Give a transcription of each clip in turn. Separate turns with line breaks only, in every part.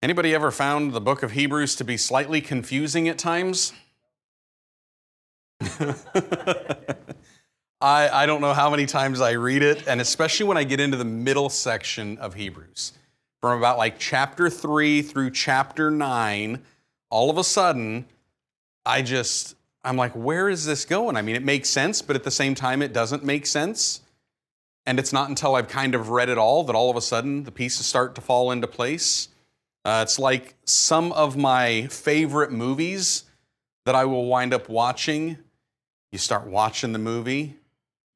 Anybody ever found the book of Hebrews to be slightly confusing at times? I, I don't know how many times I read it, and especially when I get into the middle section of Hebrews. From about like chapter 3 through chapter 9, all of a sudden, I just, I'm like, where is this going? I mean, it makes sense, but at the same time, it doesn't make sense. And it's not until I've kind of read it all that all of a sudden the pieces start to fall into place. Uh, it's like some of my favorite movies that I will wind up watching. You start watching the movie,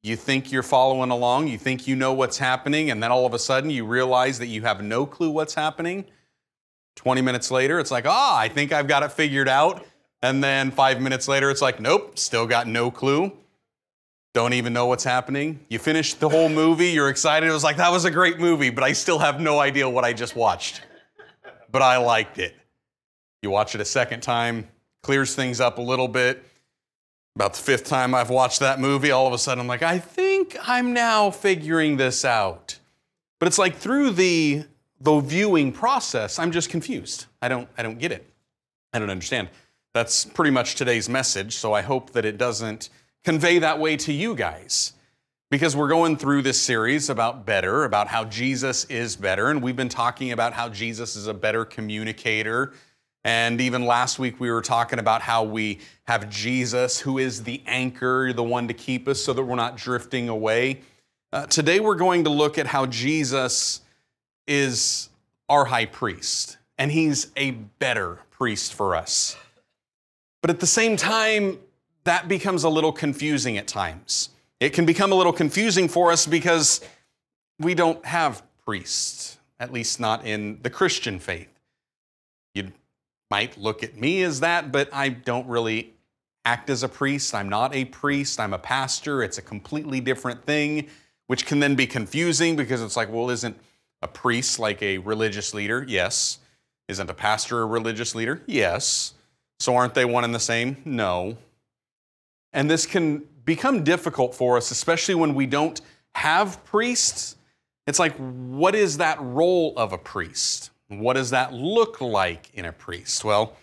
you think you're following along, you think you know what's happening, and then all of a sudden you realize that you have no clue what's happening. 20 minutes later, it's like, ah, I think I've got it figured out. And then five minutes later, it's like, nope, still got no clue. Don't even know what's happening. You finish the whole movie, you're excited. It was like, that was a great movie, but I still have no idea what I just watched. But I liked it. You watch it a second time, clears things up a little bit about the fifth time I've watched that movie, all of a sudden I'm like, I think I'm now figuring this out. But it's like through the the viewing process, I'm just confused. I don't I don't get it. I don't understand. That's pretty much today's message, so I hope that it doesn't convey that way to you guys. Because we're going through this series about better, about how Jesus is better, and we've been talking about how Jesus is a better communicator and even last week, we were talking about how we have Jesus, who is the anchor, the one to keep us so that we're not drifting away. Uh, today, we're going to look at how Jesus is our high priest, and he's a better priest for us. But at the same time, that becomes a little confusing at times. It can become a little confusing for us because we don't have priests, at least not in the Christian faith. You'd might look at me as that, but I don't really act as a priest. I'm not a priest, I'm a pastor. It's a completely different thing, which can then be confusing because it's like, well, isn't a priest like a religious leader? Yes. Isn't a pastor a religious leader? Yes. So aren't they one and the same? No. And this can become difficult for us, especially when we don't have priests. It's like, what is that role of a priest? What does that look like in a priest? Well,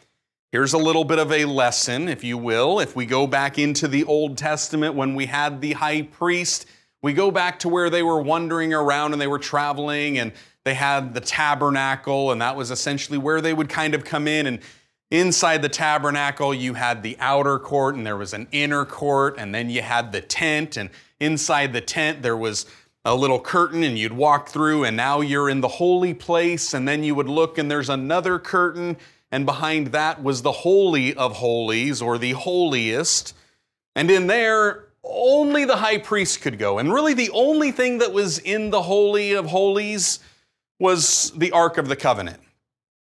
here's a little bit of a lesson, if you will. If we go back into the Old Testament when we had the high priest, we go back to where they were wandering around and they were traveling and they had the tabernacle, and that was essentially where they would kind of come in. And inside the tabernacle, you had the outer court and there was an inner court, and then you had the tent, and inside the tent, there was a little curtain and you'd walk through and now you're in the holy place and then you would look and there's another curtain and behind that was the holy of holies or the holiest and in there only the high priest could go. And really the only thing that was in the holy of holies was the ark of the covenant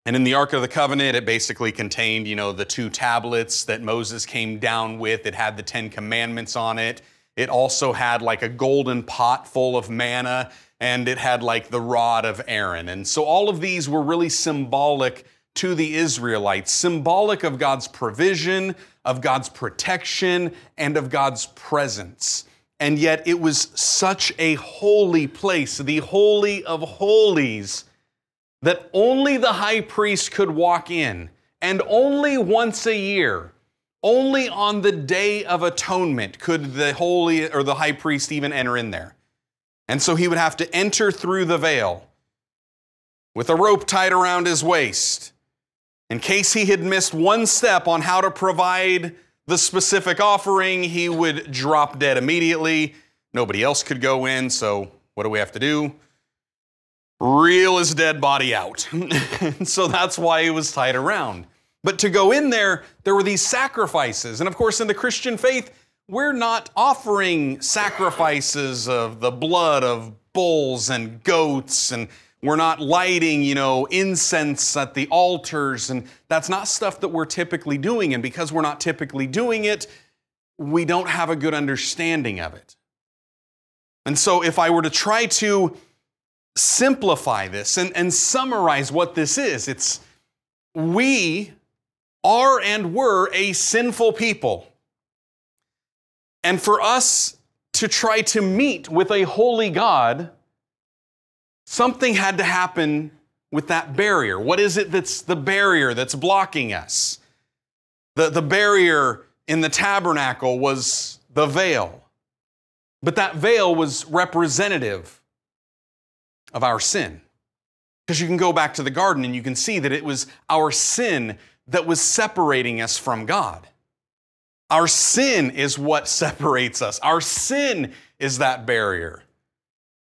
and in the ark of the covenant it basically contained you know the two tablets that moses came down with it had the 10 commandments on it it also had like a golden pot full of manna, and it had like the rod of Aaron. And so all of these were really symbolic to the Israelites, symbolic of God's provision, of God's protection, and of God's presence. And yet it was such a holy place, the Holy of Holies, that only the high priest could walk in, and only once a year only on the day of atonement could the holy or the high priest even enter in there. And so he would have to enter through the veil with a rope tied around his waist in case he had missed one step on how to provide the specific offering, he would drop dead immediately. Nobody else could go in, so what do we have to do? Reel his dead body out. so that's why he was tied around. But to go in there, there were these sacrifices. And of course, in the Christian faith, we're not offering sacrifices of the blood of bulls and goats and we're not lighting, you know, incense at the altars and that's not stuff that we're typically doing and because we're not typically doing it, we don't have a good understanding of it. And so if I were to try to simplify this and, and summarize what this is, it's we are and were a sinful people. And for us to try to meet with a holy God, something had to happen with that barrier? What is it that's the barrier that's blocking us? The, the barrier in the tabernacle was the veil. But that veil was representative of our sin. Because you can go back to the garden and you can see that it was our sin that was separating us from God. Our sin is what separates us. Our sin is that barrier.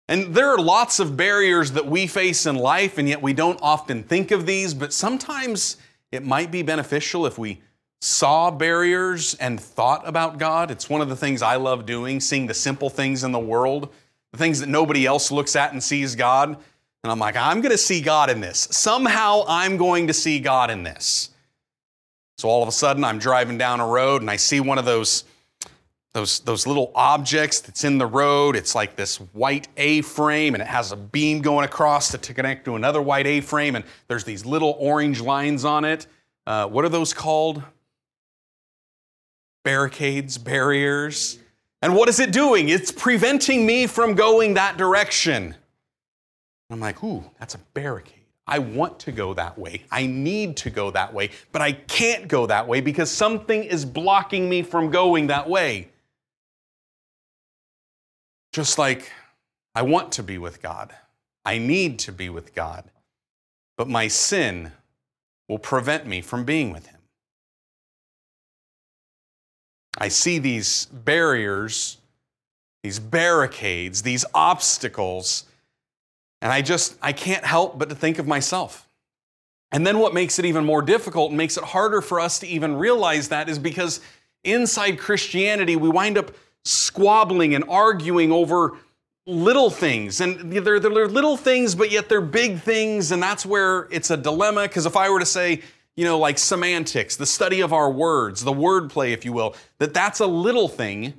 And there are lots of barriers that we face in life, and yet we don't often think of these, but sometimes it might be beneficial if we saw barriers and thought about God. It's one of the things I love doing, seeing the simple things in the world, the things that nobody else looks at and sees God. And I'm like, I'm going to see God in this. Somehow I'm going to see God in this. So all of a sudden, I'm driving down a road and I see one of those, those, those little objects that's in the road. It's like this white A frame and it has a beam going across to, to connect to another white A frame, and there's these little orange lines on it. Uh, what are those called? Barricades, barriers. And what is it doing? It's preventing me from going that direction. I'm like, ooh, that's a barricade. I want to go that way. I need to go that way, but I can't go that way because something is blocking me from going that way. Just like I want to be with God, I need to be with God, but my sin will prevent me from being with Him. I see these barriers, these barricades, these obstacles and I just, I can't help but to think of myself. And then what makes it even more difficult and makes it harder for us to even realize that is because inside Christianity, we wind up squabbling and arguing over little things. And they're, they're little things, but yet they're big things. And that's where it's a dilemma. Because if I were to say, you know, like semantics, the study of our words, the wordplay, if you will, that that's a little thing.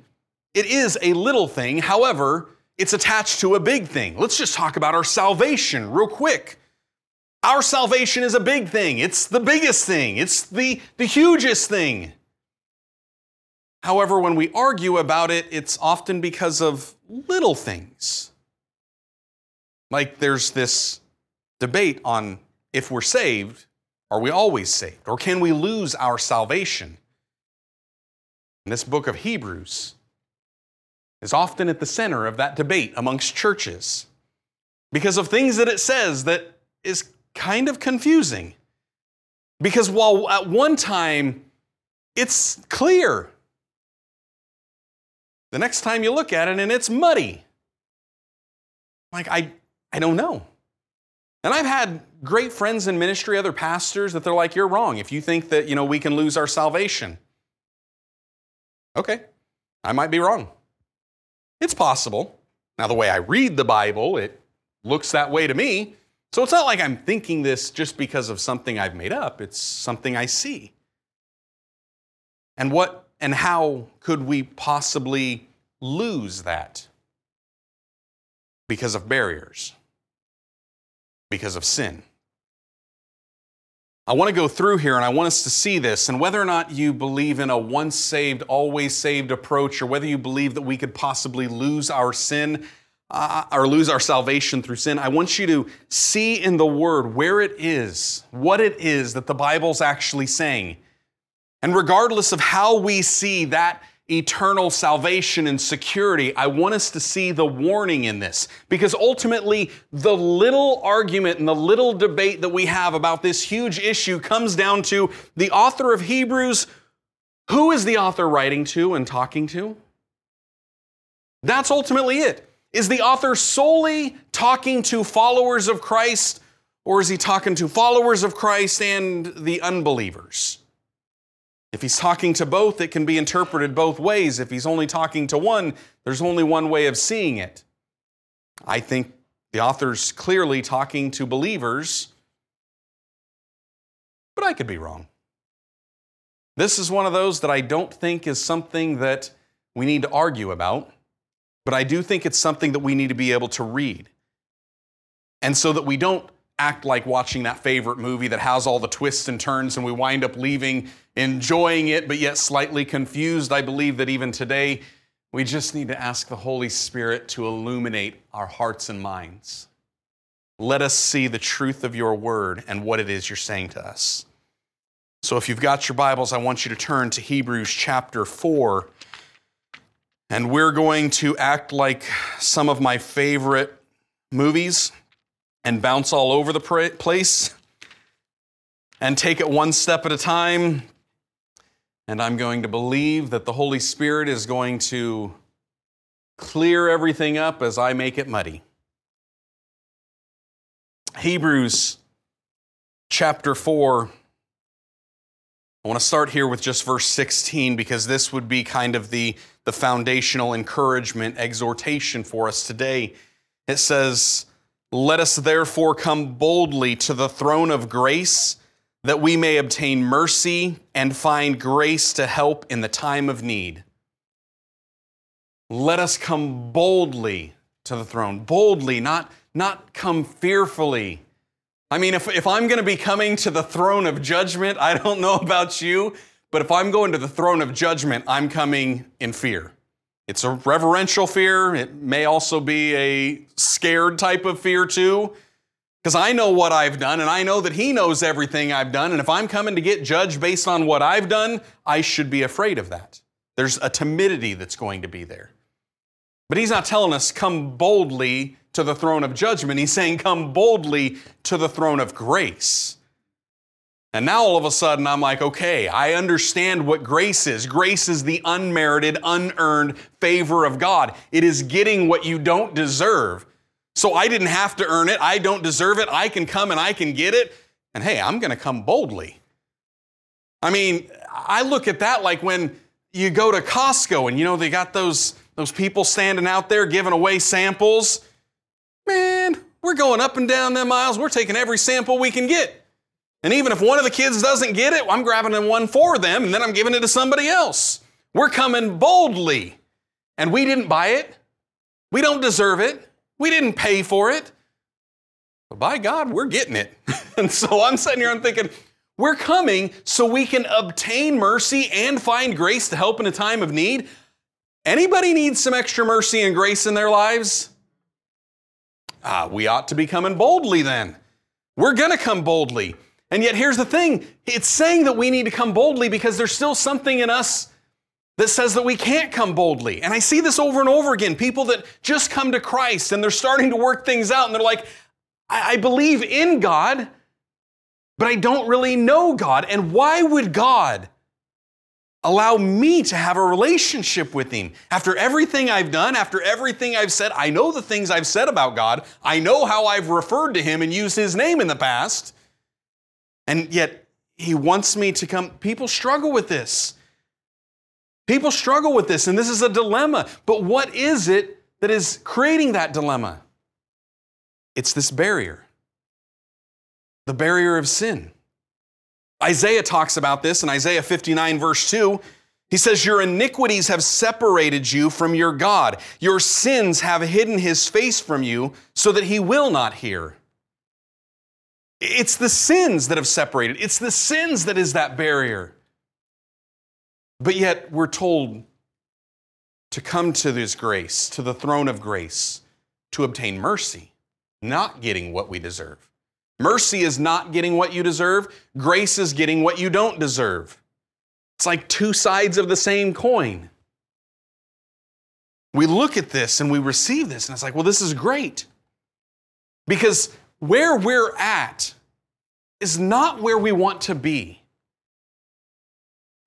It is a little thing. However, it's attached to a big thing. Let's just talk about our salvation real quick. Our salvation is a big thing. It's the biggest thing. It's the, the hugest thing. However, when we argue about it, it's often because of little things. Like there's this debate on if we're saved, are we always saved? Or can we lose our salvation? In this book of Hebrews, is often at the center of that debate amongst churches because of things that it says that is kind of confusing. Because while at one time it's clear, the next time you look at it and it's muddy. Like, I, I don't know. And I've had great friends in ministry, other pastors, that they're like, you're wrong if you think that, you know, we can lose our salvation. Okay, I might be wrong. It's possible. Now, the way I read the Bible, it looks that way to me. So it's not like I'm thinking this just because of something I've made up, it's something I see. And what and how could we possibly lose that? Because of barriers, because of sin. I want to go through here and I want us to see this. And whether or not you believe in a once saved, always saved approach, or whether you believe that we could possibly lose our sin uh, or lose our salvation through sin, I want you to see in the Word where it is, what it is that the Bible's actually saying. And regardless of how we see that eternal salvation and security, I want us to see the warning in this. Because ultimately, the little argument and the little debate that we have about this huge issue comes down to the author of Hebrews. Who is the author writing to and talking to? That's ultimately it. Is the author solely talking to followers of Christ, or is he talking to followers of Christ and the unbelievers? If he's talking to both, it can be interpreted both ways. If he's only talking to one, there's only one way of seeing it. I think the author's clearly talking to believers, but I could be wrong. This is one of those that I don't think is something that we need to argue about, but I do think it's something that we need to be able to read. And so that we don't act like watching that favorite movie that has all the twists and turns and we wind up leaving enjoying it but yet slightly confused. I believe that even today we just need to ask the Holy Spirit to illuminate our hearts and minds. let us see the truth of your word and what it is you're saying to us. So if you've got your Bibles, I want you to turn to Hebrews chapter 4. And we're going to act like some of my favorite movies and bounce all over the place and take it one step at a time. And I'm going to believe that the Holy Spirit is going to clear everything up as I make it muddy. Hebrews chapter 4. I want to start here with just verse 16 because this would be kind of the, the foundational encouragement, exhortation for us today. It says, Let us therefore come boldly to the throne of grace that we may obtain mercy and find grace to help in the time of need. Let us come boldly to the throne. Boldly, not, not come fearfully. I mean, if, if I'm going to be coming to the throne of judgment, I don't know about you, but if I'm going to the throne of judgment, I'm coming in fear. It's a reverential fear. It may also be a scared type of fear, too. Because I know what I've done, and I know that He knows everything I've done. And if I'm coming to get judged based on what I've done, I should be afraid of that. There's a timidity that's going to be there. But He's not telling us, come boldly to the throne of judgment. He's saying, come boldly to the throne of grace. And now all of a sudden, I'm like, okay, I understand what grace is. Grace is the unmerited, unearned favor of God. It is getting what you don't deserve. So I didn't have to earn it. I don't deserve it. I can come and I can get it. And hey, I'm going to come boldly. I mean, I look at that like when you go to Costco and you know they got those those people standing out there giving away samples. Man, we're going up and down them aisles. We're taking every sample we can get. And even if one of the kids doesn't get it, I'm grabbing one for them and then I'm giving it to somebody else. We're coming boldly. And we didn't buy it. We don't deserve it. We didn't pay for it. But by God, we're getting it. and so I'm sitting here, I'm thinking, we're coming so we can obtain mercy and find grace to help in a time of need. Anybody needs some extra mercy and grace in their lives? Ah, we ought to be coming boldly then. We're going to come boldly. And yet, here's the thing it's saying that we need to come boldly because there's still something in us that says that we can't come boldly. And I see this over and over again people that just come to Christ and they're starting to work things out and they're like, I, I believe in God, but I don't really know God. And why would God allow me to have a relationship with Him? After everything I've done, after everything I've said, I know the things I've said about God, I know how I've referred to Him and used His name in the past. And yet, He wants me to come. People struggle with this. People struggle with this, and this is a dilemma. But what is it that is creating that dilemma? It's this barrier the barrier of sin. Isaiah talks about this in Isaiah 59, verse 2. He says, Your iniquities have separated you from your God. Your sins have hidden his face from you so that he will not hear. It's the sins that have separated, it's the sins that is that barrier. But yet we're told to come to this grace, to the throne of grace, to obtain mercy, not getting what we deserve. Mercy is not getting what you deserve, grace is getting what you don't deserve. It's like two sides of the same coin. We look at this and we receive this, and it's like, well, this is great. Because where we're at is not where we want to be.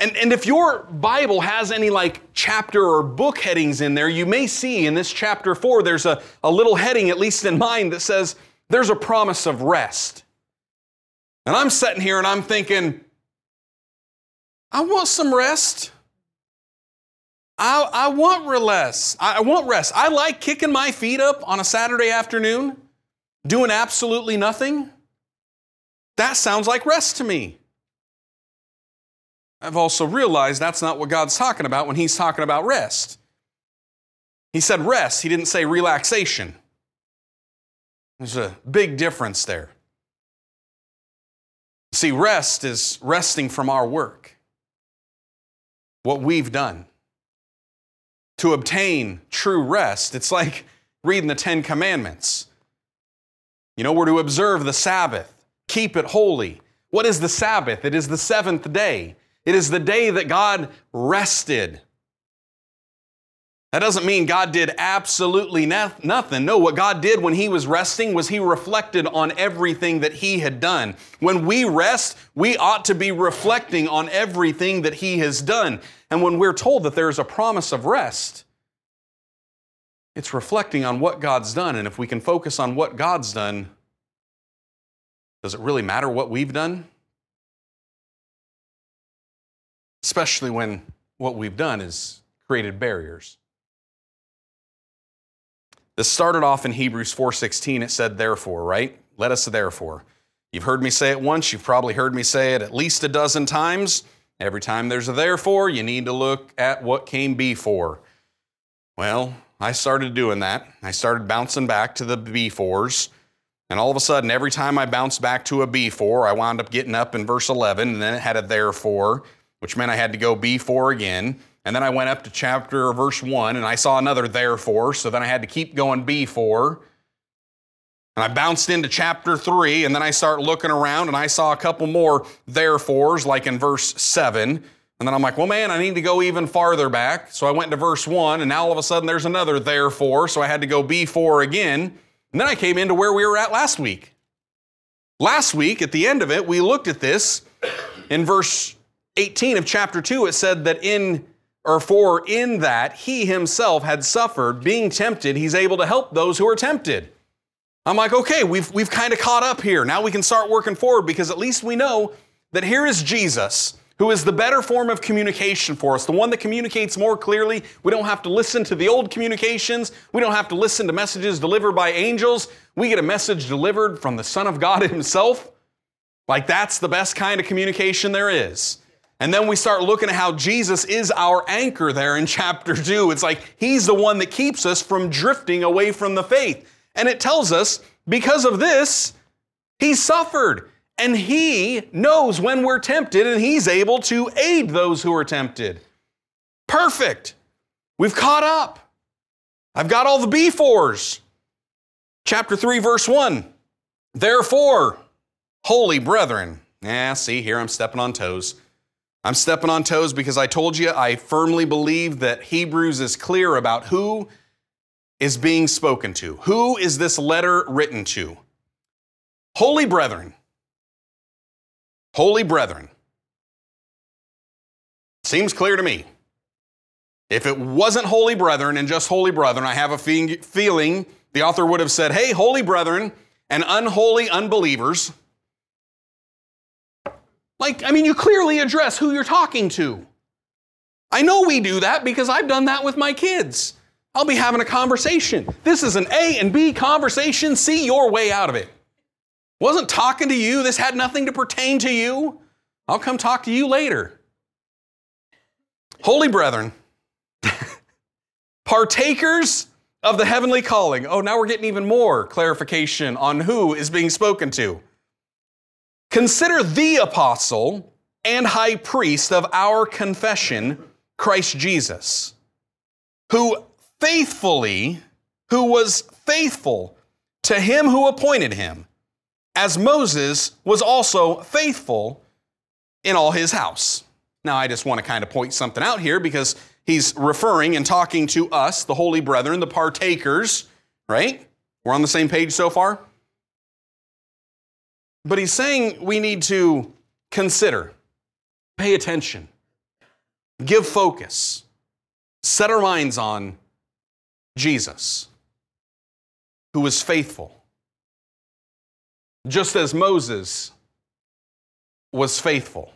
And, and if your Bible has any like chapter or book headings in there, you may see in this chapter four, there's a, a little heading, at least in mine, that says, There's a promise of rest. And I'm sitting here and I'm thinking, I want some rest. I, I want rest. I want rest. I like kicking my feet up on a Saturday afternoon, doing absolutely nothing. That sounds like rest to me. I've also realized that's not what God's talking about when He's talking about rest. He said rest, He didn't say relaxation. There's a big difference there. See, rest is resting from our work, what we've done. To obtain true rest, it's like reading the Ten Commandments. You know, we're to observe the Sabbath, keep it holy. What is the Sabbath? It is the seventh day. It is the day that God rested. That doesn't mean God did absolutely nothing. No, what God did when He was resting was He reflected on everything that He had done. When we rest, we ought to be reflecting on everything that He has done. And when we're told that there is a promise of rest, it's reflecting on what God's done. And if we can focus on what God's done, does it really matter what we've done? Especially when what we've done is created barriers. This started off in Hebrews 4:16. It said therefore, right? Let us therefore. You've heard me say it once, you've probably heard me say it at least a dozen times. Every time there's a therefore, you need to look at what came before. Well, I started doing that. I started bouncing back to the B4s. And all of a sudden, every time I bounced back to a B4, I wound up getting up in verse 11, and then it had a therefore, which meant I had to go B4 again. And then I went up to chapter verse 1 and I saw another therefore, so then I had to keep going B4. And I bounced into chapter 3 and then I start looking around and I saw a couple more therefores like in verse 7. And then I'm like, well, man, I need to go even farther back. So I went to verse 1 and now all of a sudden there's another therefore, so I had to go before again. And then I came into where we were at last week. Last week, at the end of it, we looked at this in verse 18 of chapter 2. It said that in or for in that he himself had suffered, being tempted, he's able to help those who are tempted. I'm like, okay, we've, we've kind of caught up here. Now we can start working forward because at least we know that here is Jesus, who is the better form of communication for us, the one that communicates more clearly. We don't have to listen to the old communications, we don't have to listen to messages delivered by angels. We get a message delivered from the Son of God Himself. Like, that's the best kind of communication there is. And then we start looking at how Jesus is our anchor there in chapter 2. It's like he's the one that keeps us from drifting away from the faith. And it tells us because of this, he suffered. And he knows when we're tempted and he's able to aid those who are tempted. Perfect. We've caught up. I've got all the B4s. Chapter 3, verse 1. Therefore, holy brethren. Yeah, see, here I'm stepping on toes. I'm stepping on toes because I told you I firmly believe that Hebrews is clear about who is being spoken to. Who is this letter written to? Holy brethren. Holy brethren. Seems clear to me. If it wasn't holy brethren and just holy brethren, I have a feeling the author would have said, Hey, holy brethren and unholy unbelievers like, I mean, you clearly address who you're talking to. I know we do that because I've done that with my kids. I'll be having a conversation. This is an A and B conversation. See your way out of it. Wasn't talking to you. This had nothing to pertain to you. I'll come talk to you later. Holy brethren, partakers of the heavenly calling. Oh, now we're getting even more clarification on who is being spoken to. Consider the apostle and high priest of our confession, Christ Jesus, who faithfully, who was faithful to him who appointed him, as Moses was also faithful in all his house. Now, I just want to kind of point something out here because he's referring and talking to us, the holy brethren, the partakers, right? We're on the same page so far? But he's saying we need to consider, pay attention, give focus, set our minds on Jesus, who was faithful. Just as Moses was faithful.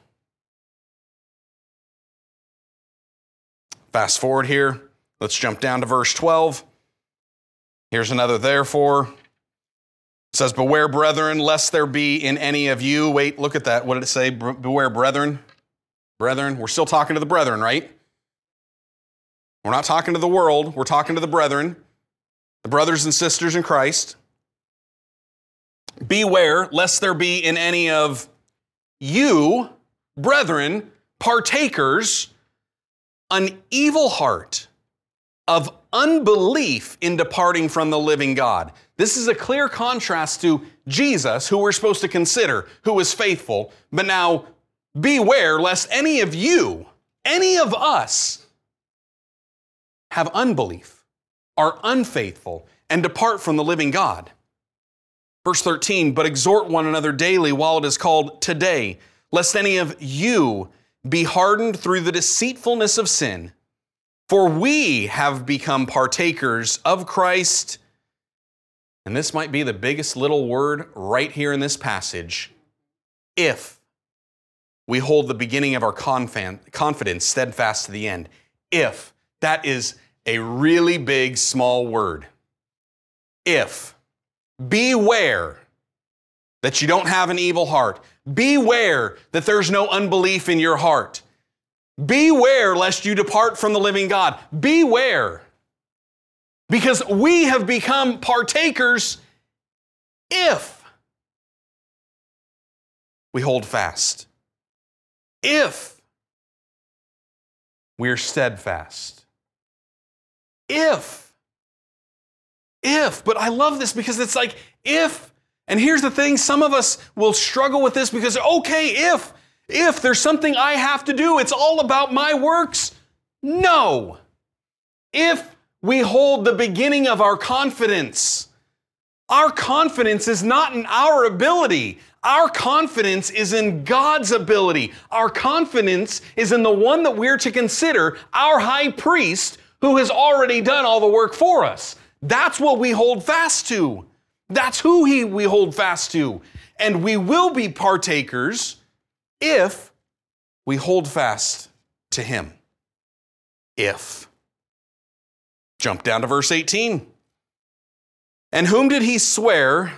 Fast forward here. Let's jump down to verse 12. Here's another therefore. It says, Beware, brethren, lest there be in any of you. Wait, look at that. What did it say? Beware, brethren. Brethren. We're still talking to the brethren, right? We're not talking to the world. We're talking to the brethren, the brothers and sisters in Christ. Beware, lest there be in any of you, brethren, partakers, an evil heart of unbelief in departing from the living God. This is a clear contrast to Jesus, who we're supposed to consider, who was faithful. But now, beware lest any of you, any of us, have unbelief, are unfaithful, and depart from the living God. Verse 13, but exhort one another daily while it is called today, lest any of you be hardened through the deceitfulness of sin. For we have become partakers of Christ. And this might be the biggest little word right here in this passage. If we hold the beginning of our confidence steadfast to the end. If. That is a really big, small word. If. Beware that you don't have an evil heart. Beware that there's no unbelief in your heart. Beware lest you depart from the living God. Beware. Because we have become partakers if we hold fast. If we are steadfast. If. If. But I love this because it's like, if and here's the thing some of us will struggle with this because, okay, if, if there's something I have to do, it's all about my works. No. If we hold the beginning of our confidence, our confidence is not in our ability. Our confidence is in God's ability. Our confidence is in the one that we're to consider our high priest who has already done all the work for us. That's what we hold fast to. That's who he, we hold fast to. And we will be partakers if we hold fast to him. If. Jump down to verse 18. And whom did he swear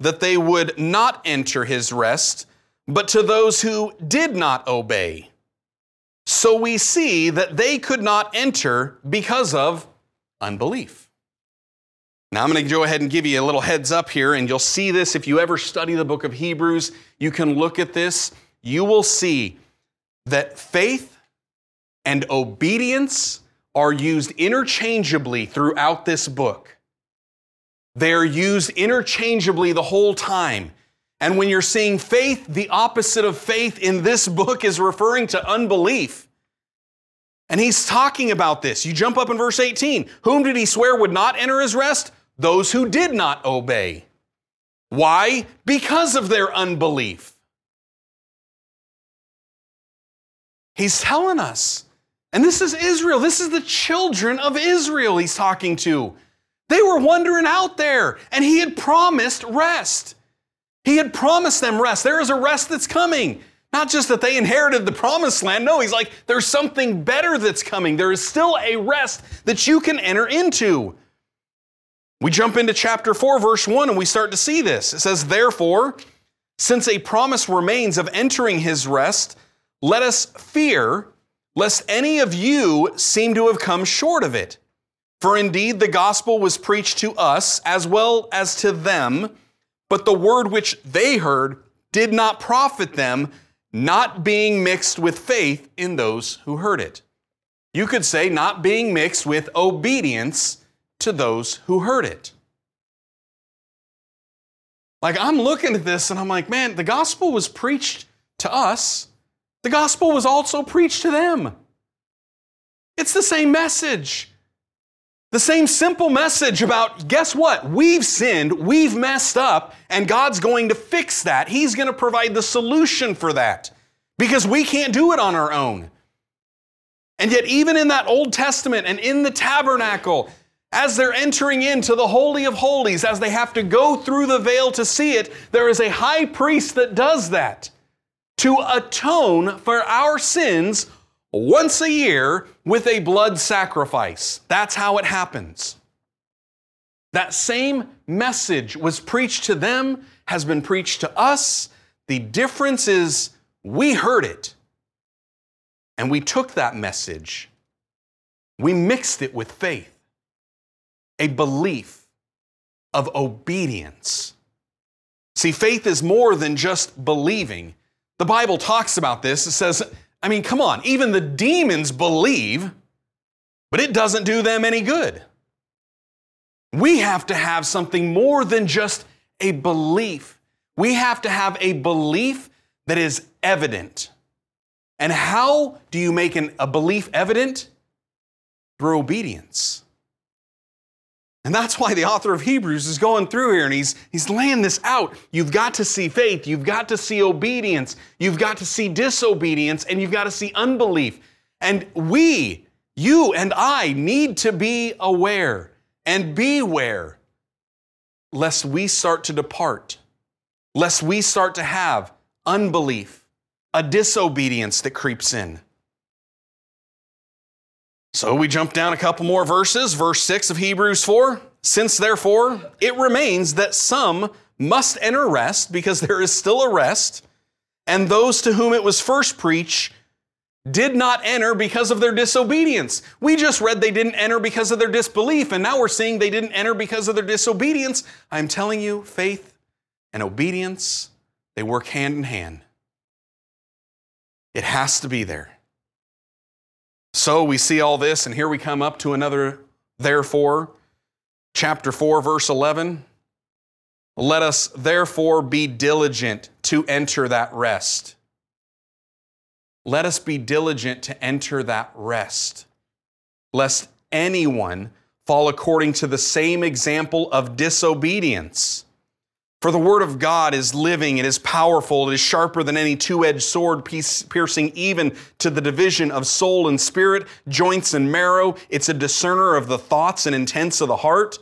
that they would not enter his rest, but to those who did not obey? So we see that they could not enter because of unbelief. Now, I'm going to go ahead and give you a little heads up here, and you'll see this if you ever study the book of Hebrews. You can look at this. You will see that faith and obedience are used interchangeably throughout this book. They are used interchangeably the whole time. And when you're seeing faith, the opposite of faith in this book is referring to unbelief. And he's talking about this. You jump up in verse 18. Whom did he swear would not enter his rest? Those who did not obey. Why? Because of their unbelief. He's telling us. And this is Israel. This is the children of Israel he's talking to. They were wandering out there, and he had promised rest. He had promised them rest. There is a rest that's coming. Not just that they inherited the promised land. No, he's like, there's something better that's coming. There is still a rest that you can enter into. We jump into chapter 4, verse 1, and we start to see this. It says, Therefore, since a promise remains of entering his rest, let us fear lest any of you seem to have come short of it. For indeed the gospel was preached to us as well as to them, but the word which they heard did not profit them, not being mixed with faith in those who heard it. You could say, not being mixed with obedience to those who heard it. Like, I'm looking at this and I'm like, man, the gospel was preached to us, the gospel was also preached to them. It's the same message. The same simple message about guess what? We've sinned, we've messed up, and God's going to fix that. He's going to provide the solution for that because we can't do it on our own. And yet, even in that Old Testament and in the tabernacle, as they're entering into the Holy of Holies, as they have to go through the veil to see it, there is a high priest that does that to atone for our sins once a year with a blood sacrifice. That's how it happens. That same message was preached to them, has been preached to us. The difference is we heard it and we took that message, we mixed it with faith a belief of obedience. See, faith is more than just believing. The Bible talks about this. It says, I mean, come on, even the demons believe. but it doesn't do them any good. We have to have something more than just a belief. We have to have a belief that is evident. And how do you make an, a belief evident? Through obedience. And that's why the author of Hebrews is going through here and he's, he's laying this out. You've got to see faith, you've got to see obedience, you've got to see disobedience, and you've got to see unbelief. And we, you and I, need to be aware and beware lest we start to depart, lest we start to have unbelief, a disobedience that creeps in. So we jump down a couple more verses. Verse 6 of Hebrews 4 Since therefore it remains that some must enter rest, because there is still a rest, and those to whom it was first preached did not enter because of their disobedience. We just read they didn't enter because of their disbelief, and now we're seeing they didn't enter because of their disobedience. I'm telling you, faith and obedience, they work hand in hand. It has to be there. So we see all this, and here we come up to another therefore, chapter 4, verse 11. Let us therefore be diligent to enter that rest let us be diligent to enter that rest, lest anyone fall according to the same example of disobedience. For the word of God is living, it is powerful, it is sharper than any two edged sword, piercing even to the division of soul and spirit, joints and marrow. It's a discerner of the thoughts and intents of the heart.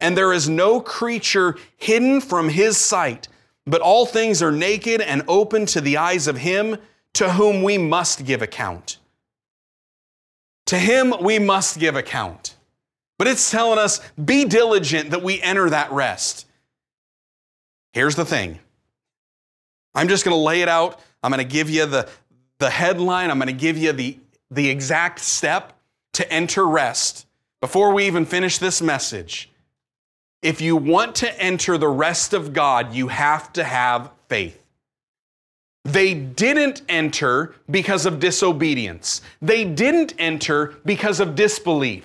And there is no creature hidden from his sight, but all things are naked and open to the eyes of him to whom we must give account. To him we must give account. But it's telling us be diligent that we enter that rest. Here's the thing I'm just going to lay it out. I'm going to give you the, the headline, I'm going to give you the, the exact step to enter rest before we even finish this message. If you want to enter the rest of God, you have to have faith. They didn't enter because of disobedience. They didn't enter because of disbelief.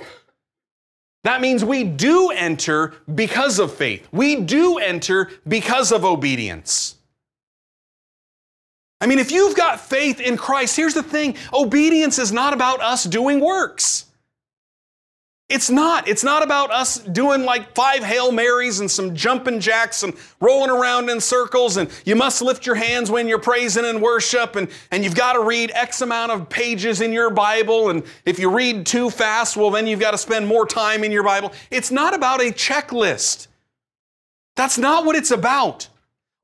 That means we do enter because of faith. We do enter because of obedience. I mean, if you've got faith in Christ, here's the thing obedience is not about us doing works. It's not. It's not about us doing like five Hail Marys and some jumping jacks and rolling around in circles and you must lift your hands when you're praising and worship and, and you've got to read X amount of pages in your Bible and if you read too fast, well then you've got to spend more time in your Bible. It's not about a checklist. That's not what it's about.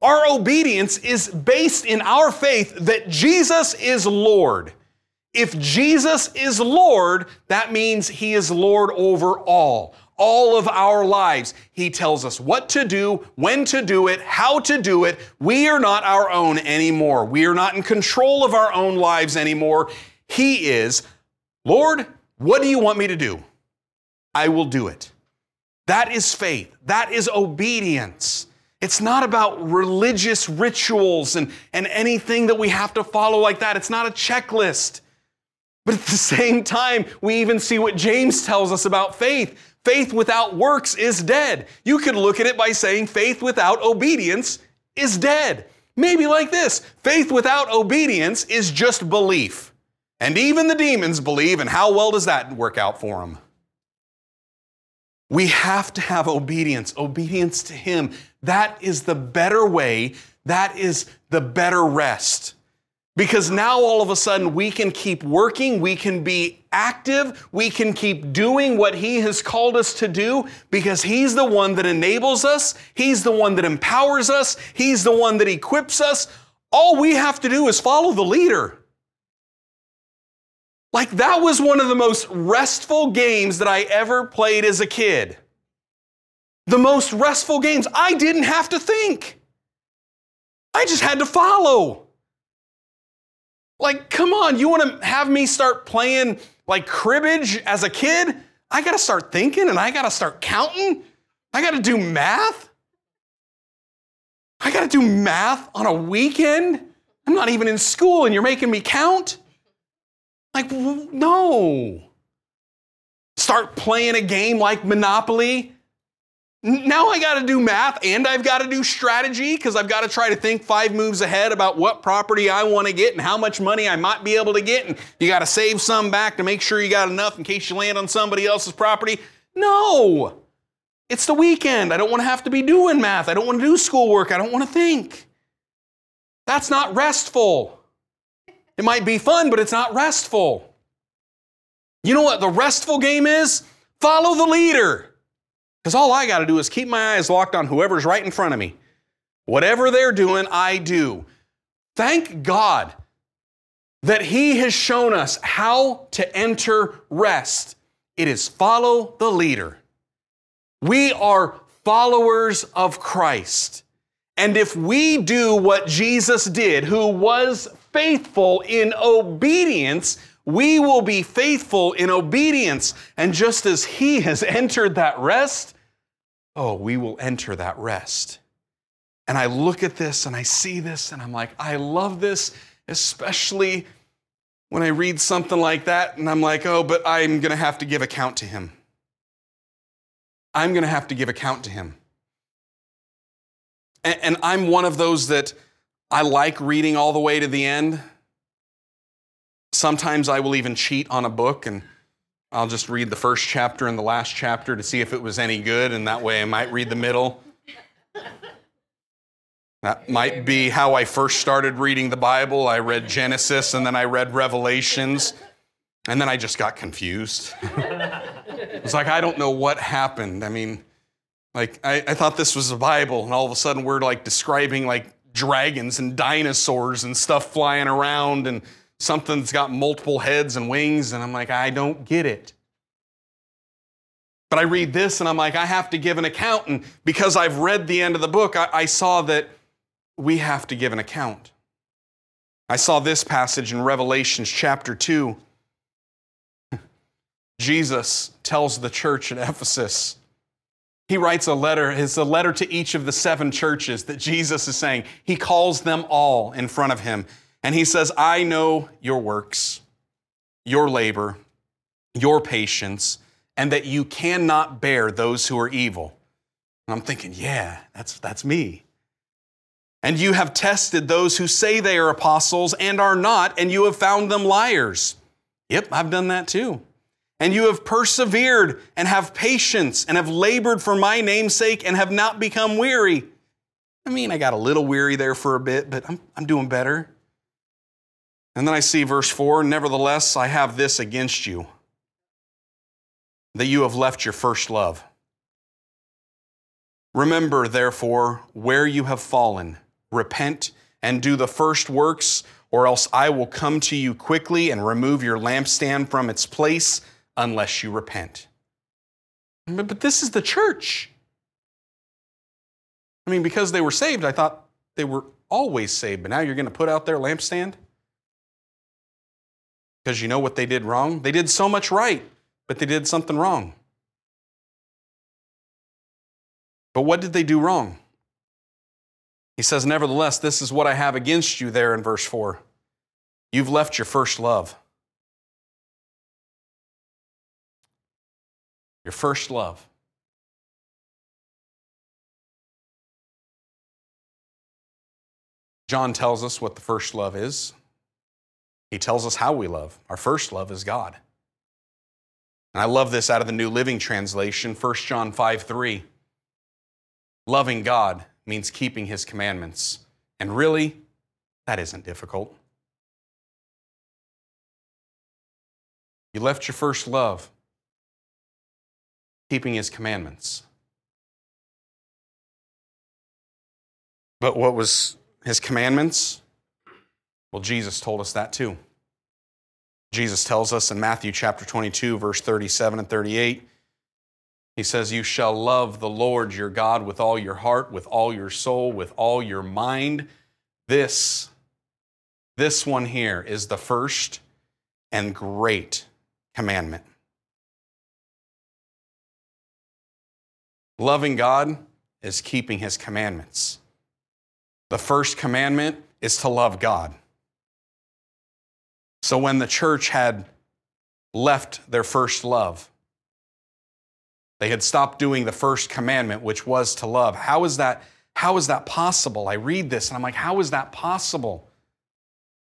Our obedience is based in our faith that Jesus is Lord. If Jesus is Lord, that means He is Lord over all, all of our lives. He tells us what to do, when to do it, how to do it. We are not our own anymore. We are not in control of our own lives anymore. He is, Lord, what do you want me to do? I will do it. That is faith. That is obedience. It's not about religious rituals and, and anything that we have to follow like that. It's not a checklist. But at the same time, we even see what James tells us about faith. Faith without works is dead. You could look at it by saying faith without obedience is dead. Maybe like this faith without obedience is just belief. And even the demons believe, and how well does that work out for them? We have to have obedience, obedience to Him. That is the better way, that is the better rest. Because now all of a sudden we can keep working, we can be active, we can keep doing what He has called us to do because He's the one that enables us, He's the one that empowers us, He's the one that equips us. All we have to do is follow the leader. Like that was one of the most restful games that I ever played as a kid. The most restful games. I didn't have to think, I just had to follow. Like, come on, you want to have me start playing like cribbage as a kid? I got to start thinking and I got to start counting. I got to do math. I got to do math on a weekend. I'm not even in school and you're making me count. Like, no. start playing a game like Monopoly. Now I got to do math and I've got to do strategy because I've got to try to think five moves ahead about what property I want to get and how much money I might be able to get. And you got to save some back to make sure you got enough in case you land on somebody else's property. No, it's the weekend. I don't want to have to be doing math. I don't want to do schoolwork. I don't want to think. That's not restful. It might be fun, but it's not restful. You know what the restful game is? Follow the leader. Because all I got to do is keep my eyes locked on whoever's right in front of me. Whatever they're doing, I do. Thank God that He has shown us how to enter rest. It is follow the leader. We are followers of Christ. And if we do what Jesus did, who was faithful in obedience, we will be faithful in obedience. And just as He has entered that rest, oh, we will enter that rest. And I look at this and I see this and I'm like, I love this, especially when I read something like that and I'm like, oh, but I'm going to have to give account to Him. I'm going to have to give account to Him. And, I'm one of those that I like reading all the way to the end. Sometimes I will even cheat on a book and I'll just read the first chapter and the last chapter to see if it was any good, and that way I might read the middle. That might be how I first started reading the Bible. I read Genesis and then I read Revelations, and then I just got confused. it's like, I don't know what happened. I mean, like, I, I thought this was a Bible, and all of a sudden we're like describing like dragons and dinosaurs and stuff flying around and something that's got multiple heads and wings, and I'm like, I don't get it. But I read this and I'm like, I have to give an account. And because I've read the end of the book, I, I saw that we have to give an account. I saw this passage in Revelations chapter 2. Jesus tells the church at Ephesus, he writes a letter, it's a letter to each of the seven churches that Jesus is saying. He calls them all in front of him. And he says, I know your works, your labor, your patience, and that you cannot bear those who are evil. And I'm thinking, yeah, that's, that's me. And you have tested those who say they are apostles and are not, and you have found them liars. Yep, I've done that too. And you have persevered and have patience and have labored for my name's sake and have not become weary. I mean, I got a little weary there for a bit, but I'm, I'm doing better. And then I see verse 4 Nevertheless, I have this against you, that you have left your first love. Remember, therefore, where you have fallen, repent and do the first works, or else I will come to you quickly and remove your lampstand from its place unless you repent. But this is the church. I mean, because they were saved, I thought they were always saved, but now you're going to put out their lampstand? Because you know what they did wrong? They did so much right, but they did something wrong. But what did they do wrong? He says, Nevertheless, this is what I have against you there in verse 4. You've left your first love. Your first love. John tells us what the first love is. He tells us how we love. Our first love is God. And I love this out of the New Living Translation, 1 John 5 3. Loving God means keeping his commandments. And really, that isn't difficult. You left your first love, keeping his commandments. But what was his commandments? Well, Jesus told us that too. Jesus tells us in Matthew chapter 22, verse 37 and 38, he says, You shall love the Lord your God with all your heart, with all your soul, with all your mind. This, this one here is the first and great commandment. Loving God is keeping his commandments. The first commandment is to love God. So when the church had left their first love, They had stopped doing the first commandment, which was to love. How is that, how is that possible? I read this and I'm like, how is that possible?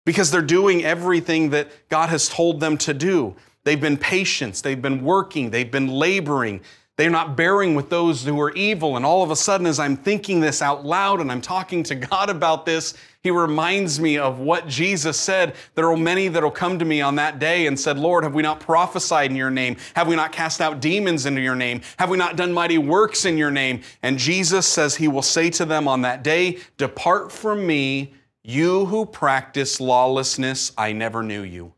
Because they're doing everything that God has told them to do. They've been patient, they've been working, they've been laboring, they're not bearing with those who are evil. And all of a sudden, as I'm thinking this out loud and I'm talking to God about this, He reminds me of what Jesus said. There are many that will come to me on that day and said, Lord, have we not prophesied in your name? Have we not cast out demons into your name? Have we not done mighty works in your name? And Jesus says He will say to them on that day, Depart from me, you who practice lawlessness, I never knew you.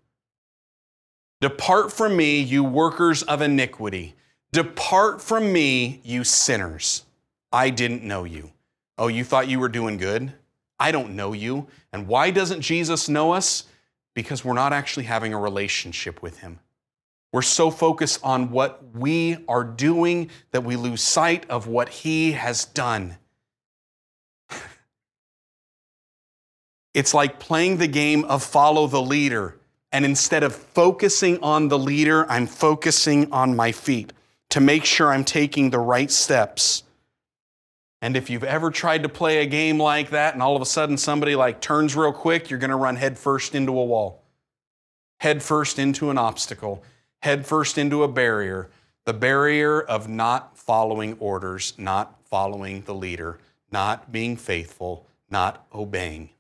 Depart from me, you workers of iniquity. Depart from me, you sinners. I didn't know you. Oh, you thought you were doing good? I don't know you. And why doesn't Jesus know us? Because we're not actually having a relationship with him. We're so focused on what we are doing that we lose sight of what he has done. It's like playing the game of follow the leader. And instead of focusing on the leader, I'm focusing on my feet to make sure I'm taking the right steps. And if you've ever tried to play a game like that and all of a sudden somebody like turns real quick, you're going to run headfirst into a wall, headfirst into an obstacle, headfirst into a barrier, the barrier of not following orders, not following the leader, not being faithful, not obeying.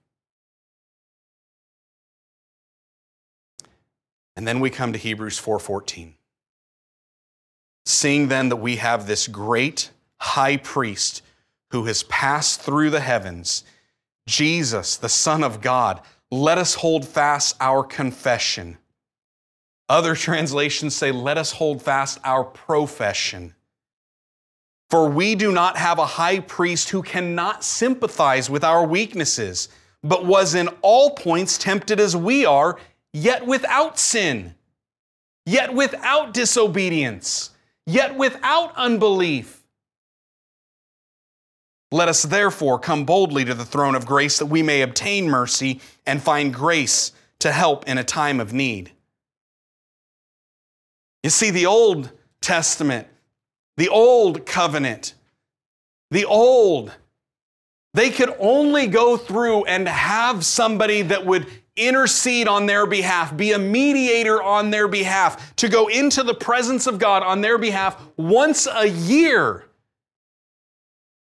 And then we come to Hebrews 4:14. Seeing then that we have this great high priest who has passed through the heavens, Jesus, the Son of God, let us hold fast our confession. Other translations say, let us hold fast our profession. For we do not have a high priest who cannot sympathize with our weaknesses, but was in all points tempted as we are, yet without sin, yet without disobedience yet without unbelief. Let us therefore come boldly to the throne of grace that we may obtain mercy and find grace to help in a time of need. You see, the Old Testament, the Old Covenant, the Old, they could only go through and have somebody that would intercede on their behalf, be a mediator on their behalf, to go into the presence of God on their behalf once a year.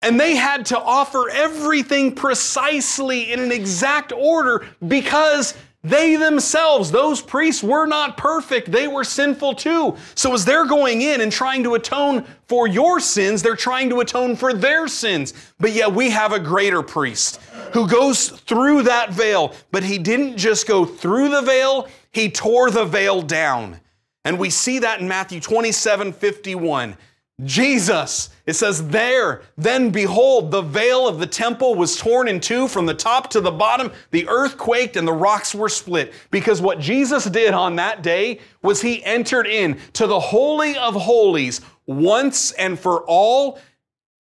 And they had to offer everything precisely in an exact order because they themselves, those priests, were not perfect. They were sinful too. So, as they're going in and trying to atone for your sins, they're trying to atone for their sins. But yet, we have a greater priest who goes through that veil. But he didn't just go through the veil, he tore the veil down. And we see that in Matthew 27 51. Jesus, it says, there, then behold, the veil of the temple was torn in two from the top to the bottom. The earth quaked and the rocks were split. Because what Jesus did on that day was he entered in to the Holy of Holies once and for all.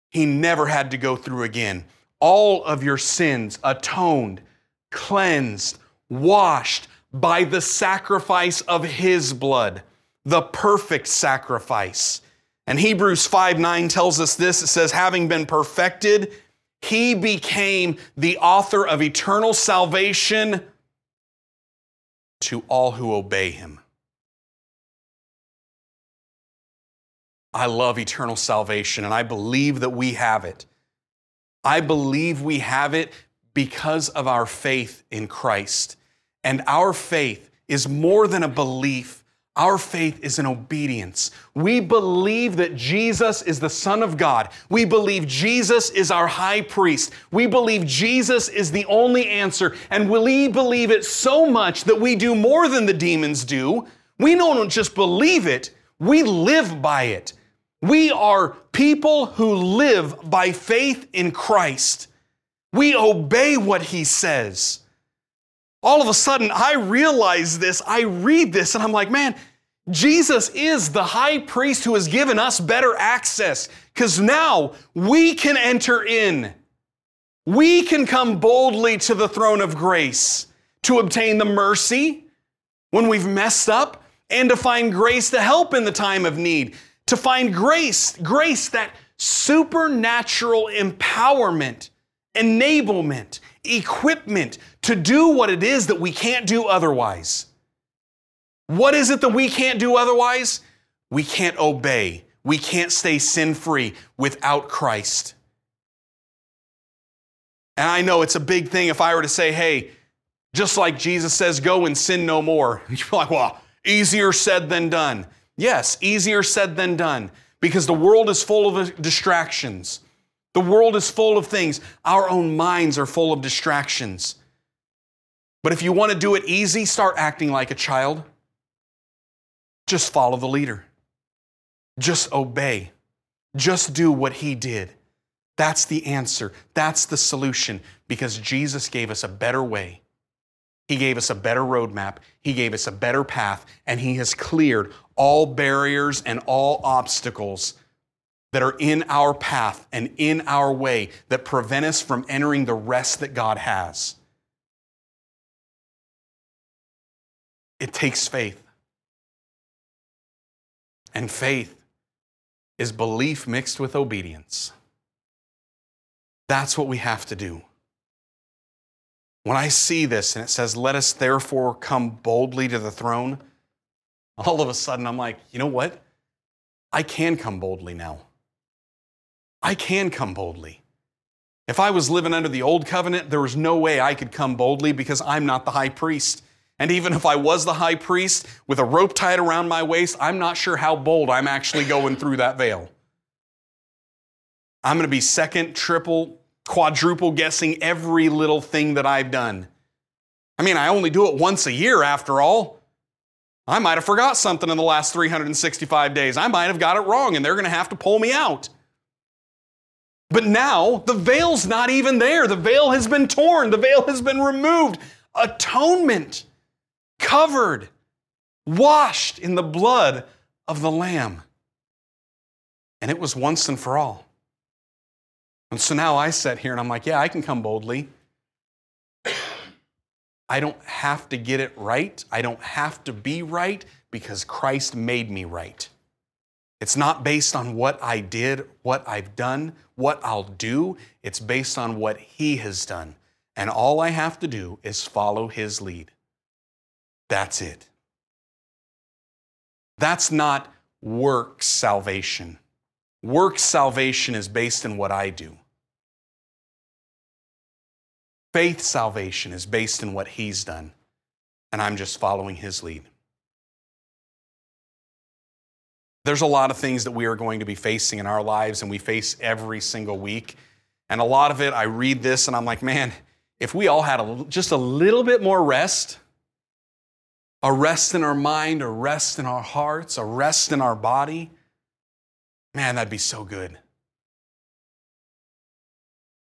He never had to go through again. All of your sins atoned, cleansed, washed by the sacrifice of his blood, the perfect sacrifice. And Hebrews 5 9 tells us this it says, having been perfected, he became the author of eternal salvation to all who obey him. I love eternal salvation and I believe that we have it. I believe we have it because of our faith in Christ. And our faith is more than a belief, our faith is an obedience. We believe that Jesus is the Son of God. We believe Jesus is our high priest. We believe Jesus is the only answer. And we believe it so much that we do more than the demons do. We don't just believe it, we live by it. We are people who live by faith in Christ. We obey what He says all of a sudden I realize this, I read this, and I'm like, man, Jesus is the high priest who has given us better access because now we can enter in. We can come boldly to the throne of grace to obtain the mercy when we've messed up and to find grace to help in the time of need to find grace, grace that supernatural empowerment, enablement, equipment to do what it is that we can't do otherwise. What is it that we can't do otherwise? We can't obey. We can't stay sin free without Christ. And I know it's a big thing if I were to say, hey, just like Jesus says, go and sin no more. You're like, well, easier said than done. Yes, easier said than done because the world is full of distractions. The world is full of things. Our own minds are full of distractions. But if you want to do it easy, start acting like a child. Just follow the leader. Just obey. Just do what he did. That's the answer. That's the solution because Jesus gave us a better way. He gave us a better roadmap. He gave us a better path, and He has cleared all barriers and all obstacles that are in our path and in our way that prevent us from entering the rest that God has. It takes faith. And faith is belief mixed with obedience. That's what we have to do. When I see this and it says, Let us therefore come boldly to the throne, all of a sudden I'm like, you know what? I can come boldly now. I can come boldly. If I was living under the old covenant, there was no way I could come boldly because I'm not the high priest. And even if I was the high priest with a rope tied around my waist, I'm not sure how bold I'm actually going through that veil. I'm going to be second, triple, quadruple guessing every little thing that I've done. I mean, I only do it once a year after all. I might have forgot something in the last 365 days. I might have got it wrong and they're going to have to pull me out. But now the veil's not even there. The veil has been torn, the veil has been removed. Atonement, covered, washed in the blood of the Lamb. And it was once and for all. And so now I sit here and I'm like, yeah, I can come boldly. I don't have to get it right. I don't have to be right because Christ made me right. It's not based on what I did, what I've done, what I'll do. It's based on what He has done. And all I have to do is follow His lead. That's it. That's not work salvation. Work salvation is based in what I do. Faith salvation is based in what He's done, and I'm just following His lead. There's a lot of things that we are going to be facing in our lives, and we face every single week. And a lot of it, I read this and I'm like, man, if we all had a, just a little bit more rest, a rest in our mind, a rest in our hearts, a rest in our body, man, that'd be so good.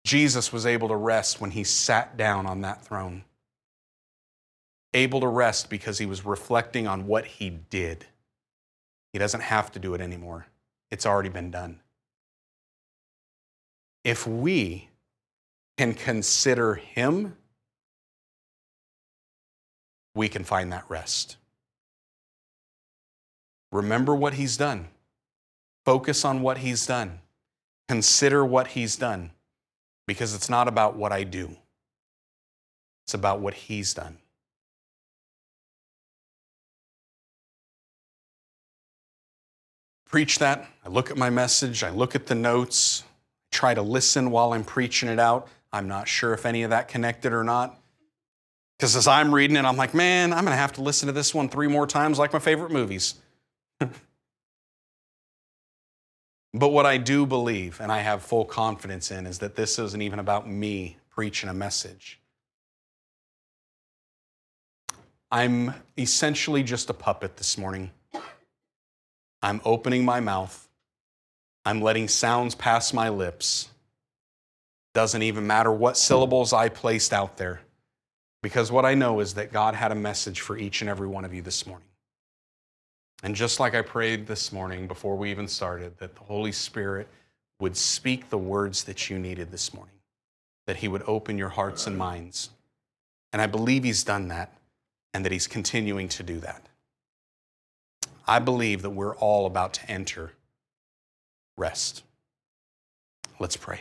Jesus was able to rest when he sat down on that throne. Able to rest because he was reflecting on what he did. He doesn't have to do it anymore, it's already been done. If we can consider him, we can find that rest. Remember what he's done. Focus on what he's done. Consider what he's done because it's not about what I do, it's about what He's done. Preach that. I look at my message, I look at the notes, try to listen while I'm preaching it out. I'm not sure if any of that connected or not. Because as I'm reading it, I'm like, man, I'm going to have to listen to this one three more times like my favorite movies. But what I do believe, and I have full confidence in, is that this isn't even about me preaching a message. I'm essentially just a puppet this morning. I'm opening my mouth. I'm letting sounds pass my lips. Doesn't even matter what syllables I placed out there, because what I know is that God had a message for each and every one of you this morning. And just like I prayed this morning before we even started, that the Holy Spirit would speak the words that you needed this morning, that He would open your hearts and minds. And I believe He's done that and that He's continuing to do that. I believe that we're all about to enter rest. Let's pray.